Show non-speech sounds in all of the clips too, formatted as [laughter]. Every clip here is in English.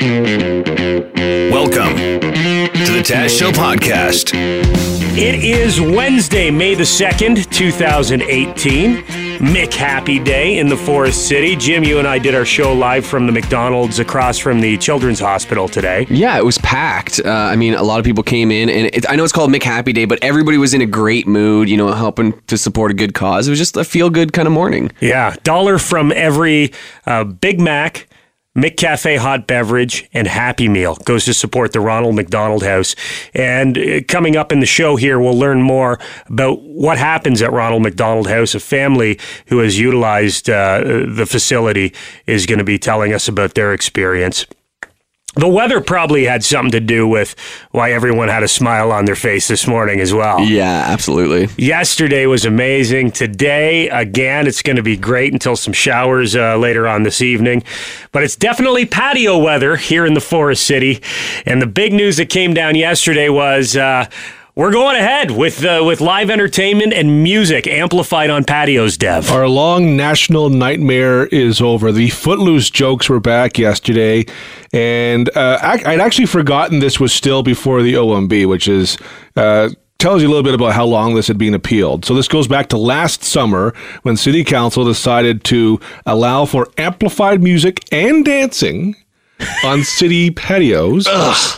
Welcome to the Taz Show podcast. It is Wednesday, May the 2nd, 2018. McHappy Day in the Forest City. Jim, you and I did our show live from the McDonald's across from the Children's Hospital today. Yeah, it was packed. Uh, I mean, a lot of people came in, and it, I know it's called McHappy Day, but everybody was in a great mood, you know, helping to support a good cause. It was just a feel good kind of morning. Yeah, dollar from every uh, Big Mac. McCafe hot beverage and Happy Meal goes to support the Ronald McDonald House. And uh, coming up in the show here, we'll learn more about what happens at Ronald McDonald House. A family who has utilized uh, the facility is going to be telling us about their experience. The weather probably had something to do with why everyone had a smile on their face this morning as well. Yeah, absolutely. Yesterday was amazing. Today, again, it's going to be great until some showers uh, later on this evening. But it's definitely patio weather here in the Forest City. And the big news that came down yesterday was. Uh, we're going ahead with uh, with live entertainment and music amplified on patios, Dev. Our long national nightmare is over. The Footloose jokes were back yesterday, and uh, I'd actually forgotten this was still before the OMB, which is. Uh, tells you a little bit about how long this had been appealed. So this goes back to last summer when City Council decided to allow for amplified music and dancing on city patios.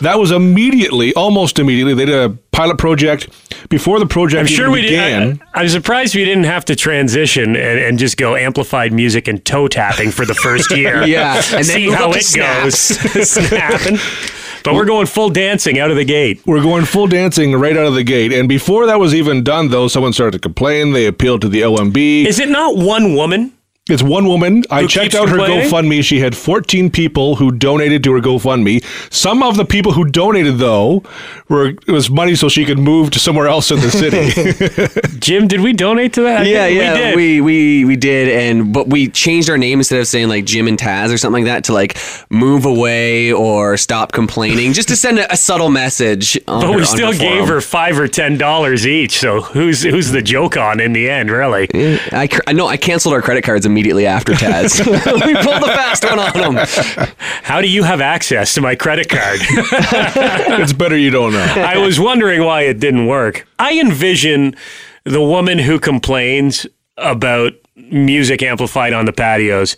That was immediately, almost immediately, they did a pilot project before the project I'm sure we began. did. I, I'm surprised we didn't have to transition and, and just go amplified music and toe tapping for the first [laughs] year. Yeah, and then see how it snaps. goes. [laughs] Snapping. But we're going full dancing out of the gate. We're going full dancing right out of the gate. And before that was even done, though, someone started to complain. They appealed to the OMB. Is it not one woman? It's one woman. I checked out her complaining? GoFundMe. She had 14 people who donated to her GoFundMe. Some of the people who donated, though, were it was money so she could move to somewhere else in the city. [laughs] [laughs] Jim, did we donate to that? Yeah, yeah, we did. we, we we did, and but we changed our name instead of saying like Jim and Taz or something like that to like move away or stop complaining, just to send a, a subtle message. On but her- we on still her gave forum. her five or ten dollars each. So who's who's the joke on in the end, really? I, I know I canceled our credit cards immediately after Taz. [laughs] [laughs] we pulled the fast one on them. How do you have access to my credit card? [laughs] it's better you don't know. I was wondering why it didn't work. I envision the woman who complains about music amplified on the patios.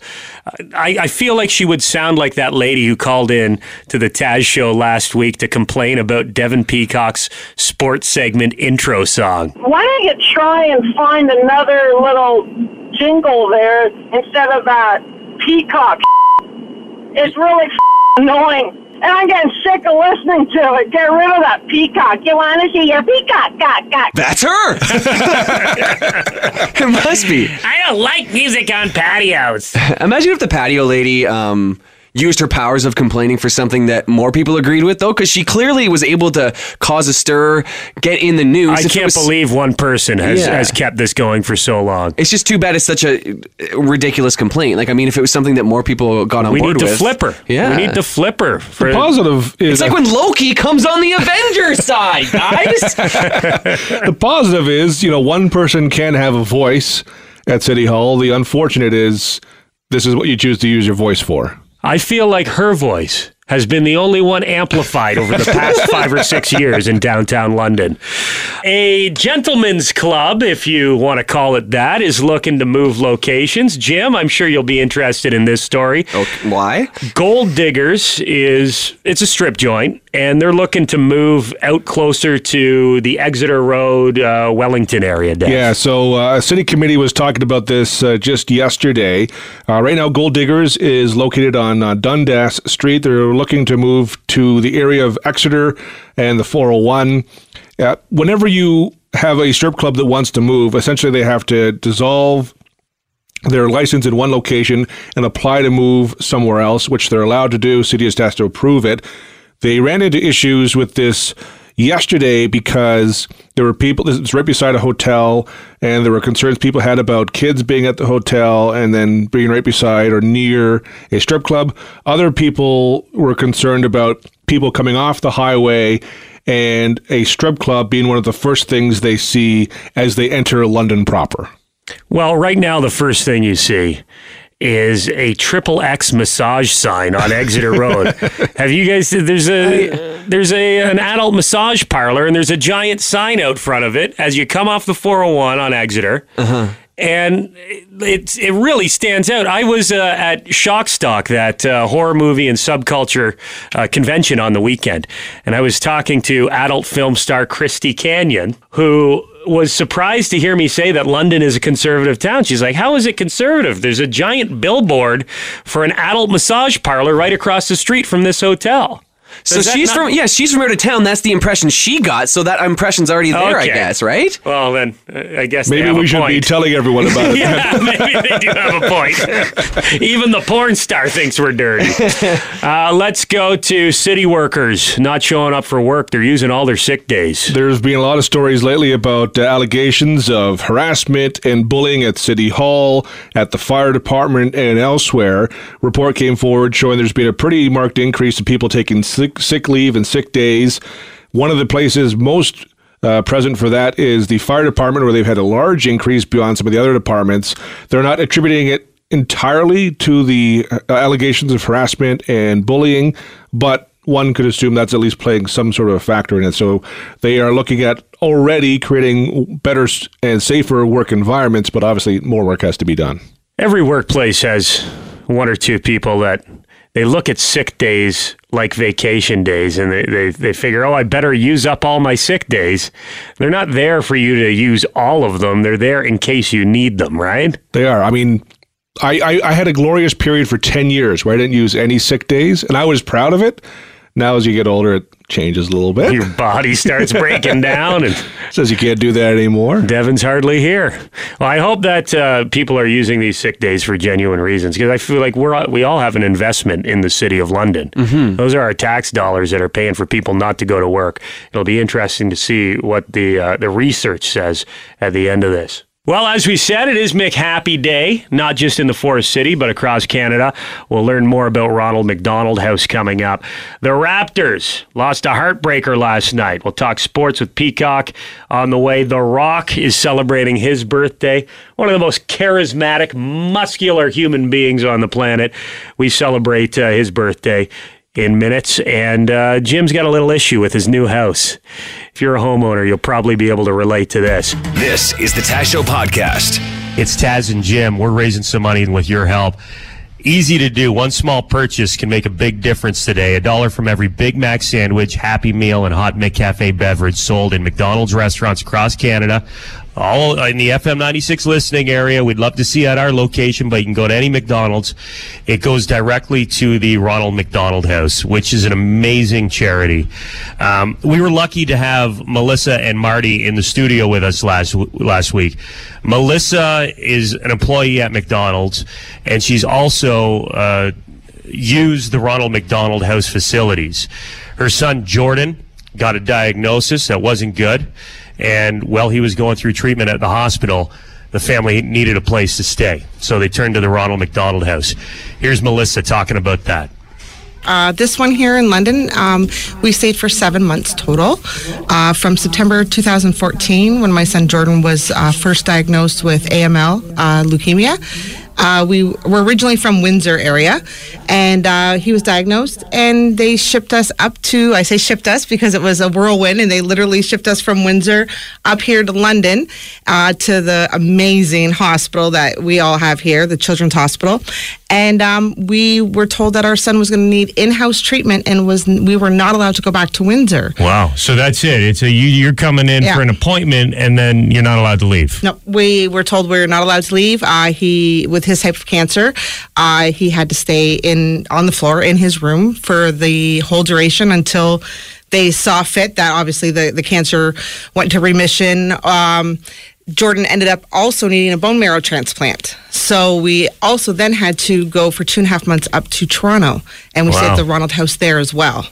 I, I feel like she would sound like that lady who called in to the Taz show last week to complain about Devin Peacock's sports segment intro song. why don't you try and find another little jingle there instead of that peacock? [laughs] It's really [laughs] annoying. And I'm getting sick of listening to it. Get rid of that peacock. You want to see your peacock? Cock, cock. That's her. [laughs] it must be. I don't like music on patios. Imagine if the patio lady um, used her powers of complaining for something that more people agreed with, though, because she clearly was able to cause a stir, get in the news. I If can't was- believe one person has, Yeah. has kept this going for so long. It's just too bad it's such a uh, ridiculous complaint. Like, I mean, if it was something that more people got on We board with. We need to with, flip her. Yeah, We need to flip her. For, Positive is It's like when Loki comes on the Avengers [laughs] side, guys. the positive is you know one person can have a voice at City Hall. The unfortunate is this is what you choose to use your voice for. I feel like her voice has been the only one amplified over the past [laughs] five or six years in downtown London. A gentleman's club, if you want to call it that, is looking to move locations. Jim, I'm sure you'll be interested in this story. Okay, why? Gold Diggers is it's a strip joint, and they're looking to move out closer to the Exeter Road, uh, Wellington area. Dave. Yeah, so uh, a city committee was talking about this uh, just yesterday. Uh, right now, Gold Diggers is located on uh, Dundas Street. They're looking to move to the area of Exeter and the 401. Uh, whenever you have a strip club that wants to move, essentially they have to dissolve their license in one location and apply to move somewhere else, which they're allowed to do. City just has to approve it. They ran into issues with this yesterday because there were people it's right beside a hotel and there were concerns people had about kids being at the hotel and then being right beside or near a strip club. Other people were concerned about people coming off the highway and a strip club being one of the first things they see as they enter London proper. Well, right now, the first thing you see is a triple X massage sign on Exeter Road. [laughs] Have you guys? There's a there's a an adult massage parlor, and there's a giant sign out front of it as you come off the 401 on Exeter. And it it really stands out. I was uh, at Shockstock, that uh, horror movie and subculture uh, convention on the weekend, and I was talking to adult film star Christy Canyon, who was surprised to hear me say that London is a conservative town. She's like, "How is it conservative? There's a giant billboard for an adult massage parlor right across the street from this hotel." So she's not- from yeah, she's from out of town. That's the impression she got. So that impression's already there, I Okay. guess, right? Well, then uh, I guess they Maybe have we a should be point. telling everyone about it. [laughs] yeah, maybe they do have a point. [laughs] Even the porn star thinks we're dirty. [laughs] Uh, let's go to city workers not showing up for work. They're using all their sick days. There's been a lot of stories lately about uh, allegations of harassment and bullying at City Hall, at the fire department, and elsewhere. Report came forward showing there's been a pretty marked increase of people taking sick, sick leave and sick days. One of the places most uh, present for that is the fire department, where they've had a large increase beyond some of the other departments. They're not attributing it entirely to the uh, allegations of harassment and bullying, but one could assume that's at least playing some sort of a factor in it. So they are looking at already creating better and safer work environments, but obviously more work has to be done. Every workplace has one or two people that they look at sick days like vacation days and they, they, they figure, oh, I better use up all my sick days. They're not there for you to use all of them. They're there in case you need them, right? They are. I mean, I, I, I had a glorious period for 10 years where I didn't use any sick days, and I was proud of it. Now, as you get older, it changes a little bit. Your body starts breaking [laughs] down and Says you can't do that anymore. Devin's hardly here. Well, I hope that uh, people are using these sick days for genuine reasons because I feel like we're we all have an investment in the city of London. Those are our tax dollars that are paying for people not to go to work. It'll be interesting to see what the uh, the research says at the end of this. Well, as we said, it is McHappy Day, not just in the Forest City, but across Canada. We'll learn more about Ronald McDonald House coming up. The Raptors lost a heartbreaker last night. We'll talk sports with Peacock on the way. The Rock is celebrating his birthday. One of the most charismatic, muscular human beings on the planet. We celebrate uh, his birthday in minutes. And uh, Jim's got a little issue with his new house. If you're a homeowner, you'll probably be able to relate to this. This is the Taz Show podcast. It's Taz and Jim. We're raising some money with your help. Easy to do. One small purchase can make a big difference today. A dollar from every Big Mac sandwich, Happy Meal, and Hot McCafe beverage sold in McDonald's restaurants across Canada. All in the FM 96 listening area. We'd love to see you at our location, but you can go to any McDonald's. It goes directly to the Ronald McDonald House, which is an amazing charity. Um, we were lucky to have Melissa and Marty in the studio with us last last week. Melissa is an employee at McDonald's, and she's also uh, used the Ronald McDonald House facilities. Her son Jordan got a diagnosis that wasn't good, and while he was going through treatment at the hospital, the family needed a place to stay, so they turned to the Ronald McDonald House. Here's Melissa talking about that. Uh, this one here in London, um, we stayed for seven months total. Uh, from September 2014, when my son Jordan was uh, first diagnosed with AML, uh, leukemia. Uh, we were originally from Windsor area, and uh, he was diagnosed, and they shipped us up to. I say shipped us because it was a whirlwind, and they literally shipped us from Windsor up here to London uh, to the amazing hospital that we all have here, the Children's Hospital. And um, we were told that our son was going to need in-house treatment, and was we were not allowed to go back to Windsor. Wow. So that's it. It's a you, you're coming in Yeah. for an appointment, and then you're not allowed to leave. No, we were told we are not allowed to leave. Uh, he, with his type of cancer, uh, he had to stay in on the floor in his room for the whole duration until they saw fit that obviously the, the cancer went to remission. Um, Jordan ended up also needing a bone marrow transplant. So we also then had to go for two and a half months up to Toronto, and we stayed at the Ronald House there as well.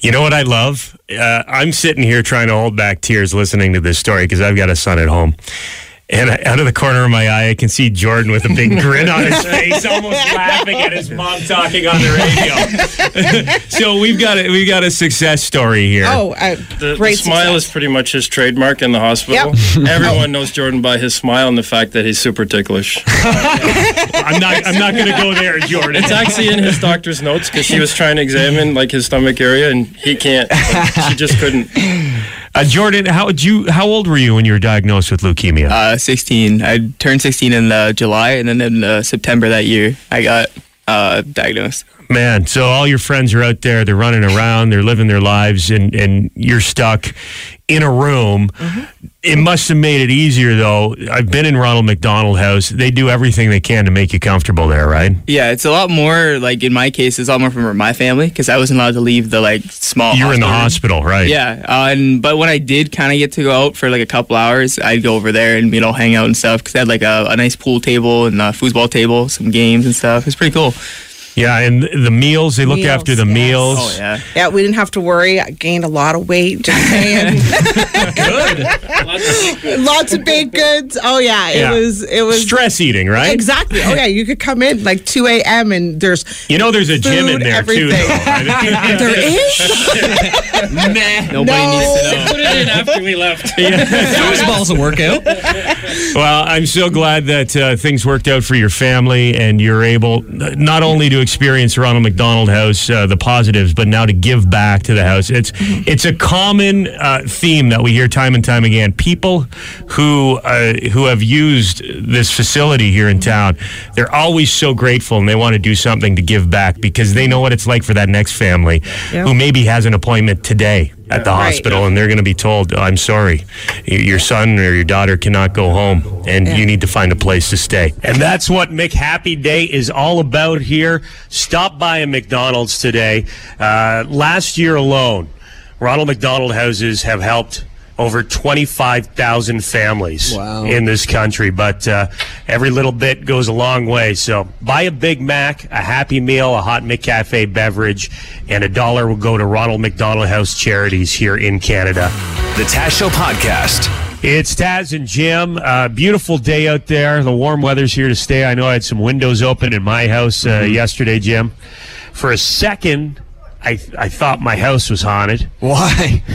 You know what I love? Uh, I'm sitting here trying to hold back tears listening to this story because I've got a son at home. And out of the corner of my eye, I can see Jordan with a big [laughs] grin on his face, almost [laughs] laughing at his mom talking on the radio. [laughs] so we've got a, we've got a success story here. Oh, uh, The, the smile success. is pretty much his trademark in the hospital. Everyone knows Jordan by his smile and the fact that he's super ticklish. I'm not I'm not going to go there, Jordan. It's actually in his doctor's notes because she was trying to examine like his stomach area and he can't. Like, she just couldn't. Uh, Jordan, how you? How old were you when you were diagnosed with leukemia? Uh, 16. I turned 16 in uh, July, and then in uh, September that year, I got uh, diagnosed. Man, so all your friends are out there, they're running around, they're living their lives, and, and you're stuck in a room. It must have made it easier, though. I've been in Ronald McDonald House. They do everything they can to make you comfortable there, right? Yeah, it's a lot more like in my case, it's a lot more from my family because I wasn't allowed to leave the like small. You're in the hospital room. hospital, right? Yeah, uh, and but when I did kind of get to go out for like a couple hours, I'd go over there and you know hang out and stuff because they had like a, a nice pool table and a foosball table, some games and stuff. It's pretty cool. Yeah, and the meals, they look Meals, after the yes. meals. Oh yeah. Yeah, we didn't have to worry. I gained a lot of weight. Just [laughs] saying. [laughs] Lots of baked goods. Oh yeah, it Yeah. was. It was Stress eating, right? exactly. Oh yeah, you could come in like 2 a.m. and there's You know, there's a gym in Food, there, too. everything. though. [laughs] there is. Nobody No. needs to know. Put it in after we left. Foosball's a workout. Well, I'm so glad that uh, things worked out for your family and you're able uh, not only to experience Ronald McDonald House, uh, the positives, but now to give back to the house. It's it's a common uh, theme that we hear time and time again. People who uh, who have used this facility here in town, they're always so grateful and they want to do something to give back because they know what it's like for that next family Yeah. who maybe has an appointment today at the Right. hospital and they're going to be told, "I'm sorry, your son or your daughter cannot go home, and Yeah. you need to find a place to stay." And that's what McHappy Day is all about here. Stop by a McDonald's today. Uh, last year alone, Ronald McDonald houses have helped. Over 25,000 families Wow. in this country, but uh, every little bit goes a long way. So buy a Big Mac, a Happy Meal, a hot McCafe beverage, and a dollar will go to Ronald McDonald House charities here in Canada. The Taz Show Podcast. It's Taz and Jim. Uh, beautiful day out there. The warm weather's here to stay. I know I had some windows open in my house uh, yesterday, Jim. For a second, I I thought my house was haunted. Why? [laughs]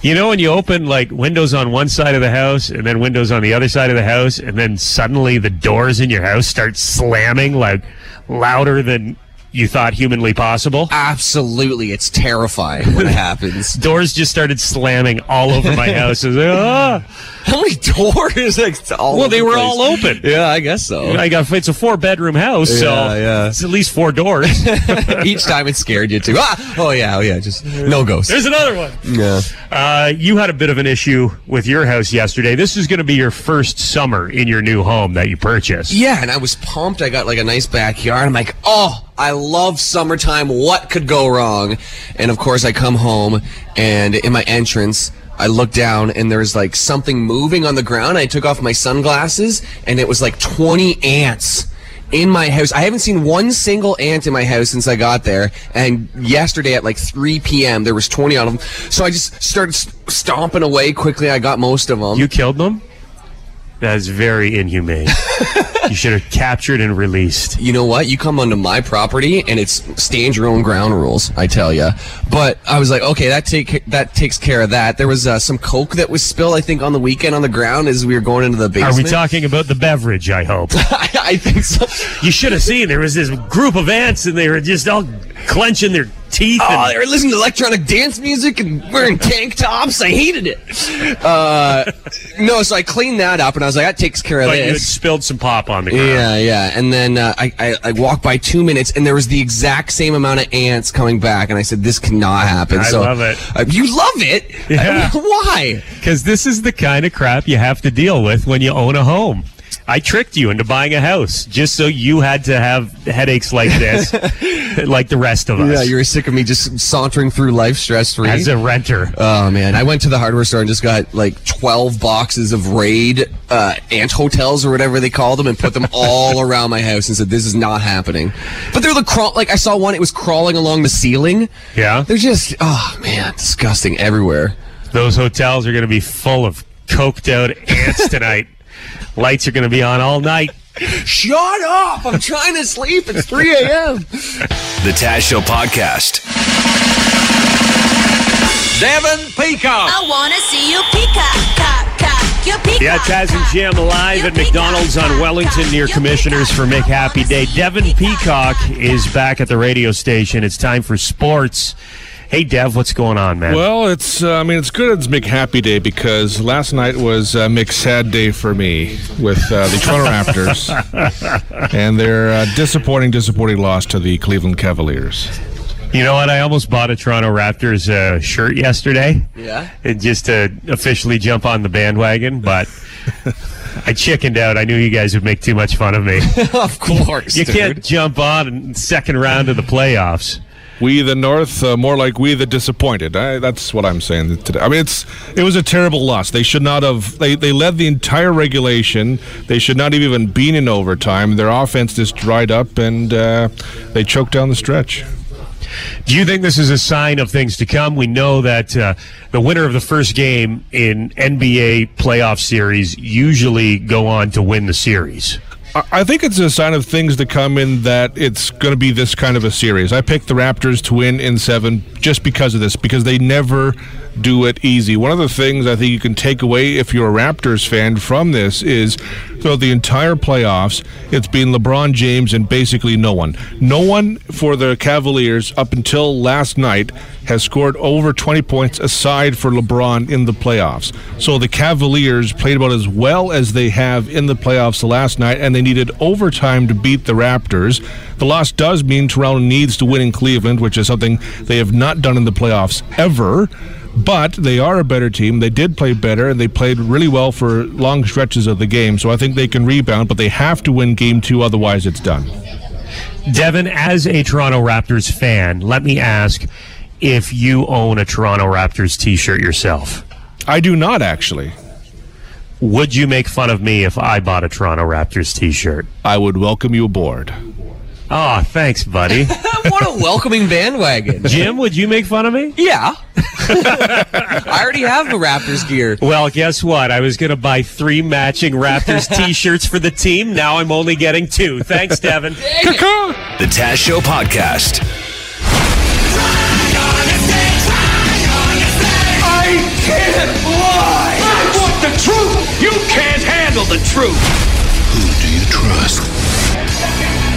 You know when you open like windows on one side of the house and then windows on the other side of the house, and then suddenly the doors in your house start slamming like louder than you thought humanly possible. Absolutely, it's terrifying when it [laughs] happens. Doors just started slamming all over my [laughs] house. Like, ah. How many doors? [laughs] Like, all Well, they the were place. all open. Yeah, I guess so. I got it's a four bedroom house, so Yeah, yeah. it's at least four doors. [laughs] Each time it scared you too. Ah! Oh yeah, oh yeah. Just no ghosts. There's another one. Yeah. Uh, you had a bit of an issue with your house yesterday. This is going to be your first summer in your new home that you purchased. Yeah, and I was pumped. I got like a nice backyard. I'm like, oh, I love summertime. What could go wrong? And of course, I come home, and in my entrance, I look down, and there's like something moving on the ground. I took off my sunglasses, and it was like 20 ants. In my house, I haven't seen one single ant in my house since I got there. And yesterday at like 3 p.m., there was 20 of them. So I just started stomping away quickly. I got most of them. You killed them? That is very inhumane. [laughs] you should have captured and released. you know what? You come onto my property and it's stand your own ground rules. I tell you. But I was like, okay, that take that takes care of that. There was uh, some coke that was spilled, I think, on the weekend on the ground as we were going into the basement. Are we talking about the beverage? I hope. [laughs] I, I think so. you should have seen there was this group of ants, and they were just all clenching their teeth. Oh, and they were listening to electronic dance music and wearing tank tops. I hated it. Uh, no, so I cleaned that up and I was like, that takes care of but you had spilled some pop on the ground. Yeah, yeah. And then uh, I, I, I walked by two minutes, and there was the exact same amount of ants coming back, and I said, "This cannot happen." I so, love it. Uh, you love it? Yeah. [laughs] why? Because this is the kind of crap you have to deal with when you own a home. I tricked you into buying a house just so you had to have headaches like this, [laughs] like the rest of us. Yeah, you were sick of me just sauntering through life stress free. as a renter. Oh man, I went to the hardware store and just got like twelve boxes of Raid uh, ant hotels or whatever they call them, and put them [laughs] all around my house and said, "This is not happening." But they're the crawl. Like I saw one; it was crawling along the ceiling. Yeah. They're just oh man, disgusting everywhere. Those hotels are going to be full of coked out ants [laughs] tonight. Lights are going to be on all night. Shut up! I'm trying to sleep. It's 3 a.m. The Taz Show Podcast. Devin Peacock. I wanna see you peacock, cock, cock, you peacock. Yeah, Taz and Jim live at McDonald's on Wellington near Commissioners for McHappy Day. Devin Peacock is back at the radio station. It's time for sports. Hey, Dev, what's going on, man? Well, it's uh, I mean it's good it's McHappy Day because last night was uh, Mick Sad Day for me with uh, the Toronto [laughs] Raptors and their uh, disappointing, disappointing loss to the Cleveland Cavaliers. You know what? I almost bought a Toronto Raptors uh, shirt yesterday. Yeah. And just to officially jump on the bandwagon, but I chickened out. I knew you guys would make too much fun of me. [laughs] of course. You dude. can't jump on in second round of the playoffs. We the North, uh, more like we the disappointed. I, that's what I'm saying today. I mean, it's it was a terrible loss. They should not have. They they led the entire regulation. They should not have even been in overtime. Their offense just dried up, and uh, they choked down the stretch. Do you think this is a sign of things to come? We know that uh, the winner of the first game in NBA playoff series usually go on to win the series. I- think it's a sign of things to come in that it's going to be this kind of a series. I picked the Raptors to win in seven just because of this, because they never do it easy. One of the things I think you can take away if you're a Raptors fan from this is throughout the entire playoffs, it's been LeBron James and basically no one. No one for the Cavaliers up until last night has scored over 20 points aside for LeBron in the playoffs. So the Cavaliers played about as well as they have in the playoffs last night, and they needed overtime to beat the Raptors. The loss does mean Toronto needs to win in Cleveland, which is something they have not done in the playoffs ever. But they are a better team. They did play better, and they played really well for long stretches of the game. So I think they can rebound, but they have to win game two, otherwise, it's done. Devin, as a Toronto Raptors fan, let me ask if you own a Toronto Raptors t shirt yourself. I do not actually. Would you make fun of me if I bought a Toronto Raptors t shirt? I would welcome you aboard. Oh, thanks, buddy. [laughs] what a welcoming bandwagon. Jim, would you make fun of me? Yeah. [laughs] I already have the Raptors gear. Well, guess what? I was going to buy three matching Raptors [laughs] t shirts for the team. Now I'm only getting two. Thanks, Devin. The Taz Show Podcast. I can't lie. I want the truth. You can't handle the truth. Who do you trust?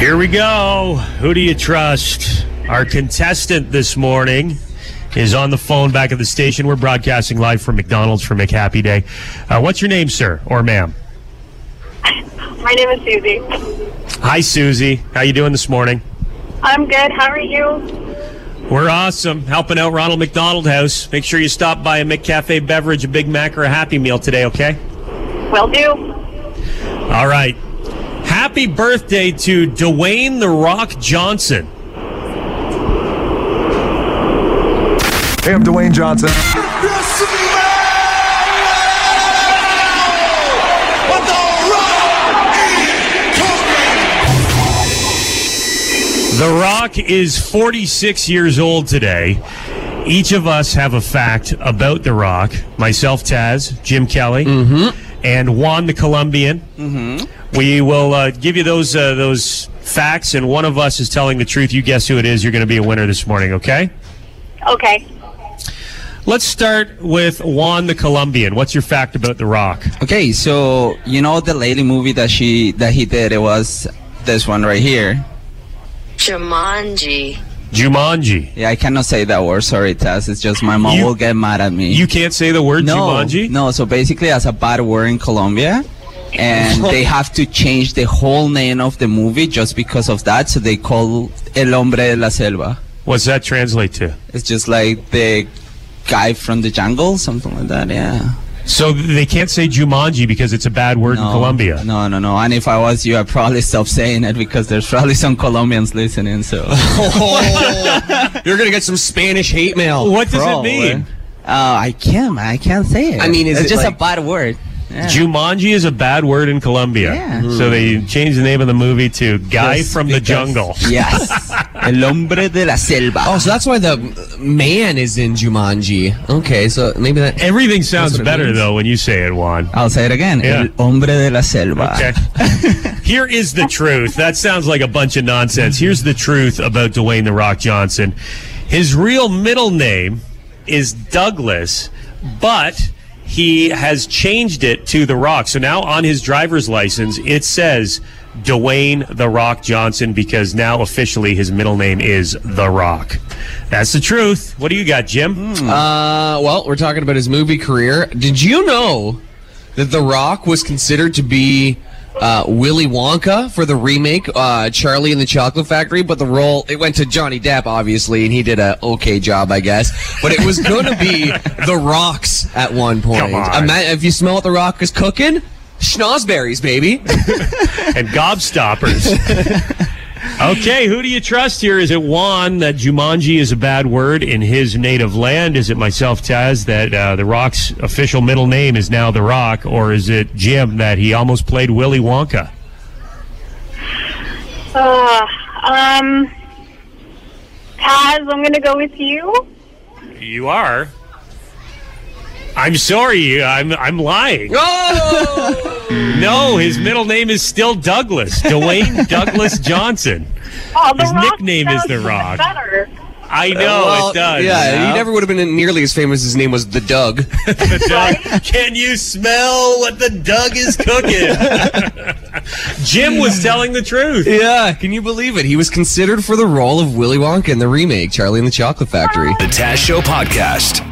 Here we go. Who do you trust? Our contestant this morning is on the phone back at the station. We're broadcasting live from McDonald's for McHappy Day. Uh, what's your name, sir, or ma'am? My name is Susie. Hi, Susie. How you doing this morning? I'm good. How are you? We're awesome. Helping out Ronald McDonald House. Make sure you stop by a McCafe beverage, a Big Mac, or a Happy Meal today, okay? Will do. All right. Happy birthday to Dwayne The Rock Johnson. Hey, I'm Dwayne Johnson. The Rock is 46 years old today. Each of us have a fact about The Rock. Myself, Taz, Jim Kelly, and Juan the Colombian. Mm-hmm. We will uh, give you those uh, those facts, and one of us is telling the truth. You guess who it is. You're going to be a winner this morning. Okay. Okay. Let's start with Juan the Colombian. What's your fact about The Rock? Okay, so you know the lady movie that she that he did. It was this one right here. Jumanji. Jumanji. Yeah, I cannot say that word. Sorry, Tess. It's just my mom You- will get mad at me. You can't say the word no, Jumanji. no. So basically, as a bad word in Colombia, and [laughs] they have to change the whole name of the movie just because of that. So they call El Hombre de la Selva. What's that translate to? It's just like the guy from the jungle, something like that. Yeah. So they can't say Jumanji because it's a bad word in Colombia. No, no, no. And if I was you, I'd probably stop saying it because there's probably some Colombians listening. So. [laughs] [laughs] You're gonna get some Spanish hate mail. What does it mean? Uh, I can't. I can't say it. I mean, is it's it just like- a bad word. Jumanji is a bad word in Colombia. Yeah. So they mm. changed the name of the movie to Guy Just from the Jungle. Yes. [laughs] El hombre de la selva. Oh, so that's why the man is in Jumanji. Okay, so maybe that. Everything sounds better though when you say it, Juan. I'll say it again. Yeah. El hombre de la selva. Okay. [laughs] Here is the truth. That sounds like a bunch of nonsense. Mm-hmm. Here's the truth about Dwayne The Rock Johnson. His real middle name is Douglas, but he has changed it to The Rock. So now on his driver's license, it says Dwayne The Rock Johnson because now officially his middle name is The Rock. That's the truth. What do you got, Jim? Uh, well, we're talking about his movie career. Did you know that The Rock was considered to be uh, Willy Wonka for the remake, uh, Charlie and the Chocolate Factory? But the role it went to Johnny Depp, obviously, and he did a okay job, I guess. But it was going to be [laughs] The Rock's at one point. Come on. Ima- if you smell what The Rock is cooking, schnozberries, baby. [laughs] and gobstoppers. [laughs] okay, who do you trust here? Is it Juan that Jumanji is a bad word in his native land? Is it myself, Taz, that uh, The Rock's official middle name is now The Rock? Or is it Jim that he almost played Willy Wonka? Uh, um, Taz, I'm gonna go with you. You are. I'm sorry, I'm I'm lying. Oh! [laughs] No, his middle name is still Douglas. Dwayne [laughs] Douglas Johnson. Oh, His nickname is The Rock. Better. I know Well, it does. Yeah, he never would have been nearly as famous. His name was The Doug. [laughs] The Doug. Can you smell what the Doug is cooking? Jim was telling the truth. Yeah, can you believe it? He was considered for the role of Willy Wonka in the remake, Charlie and the Chocolate Factory. The Taz Show Podcast.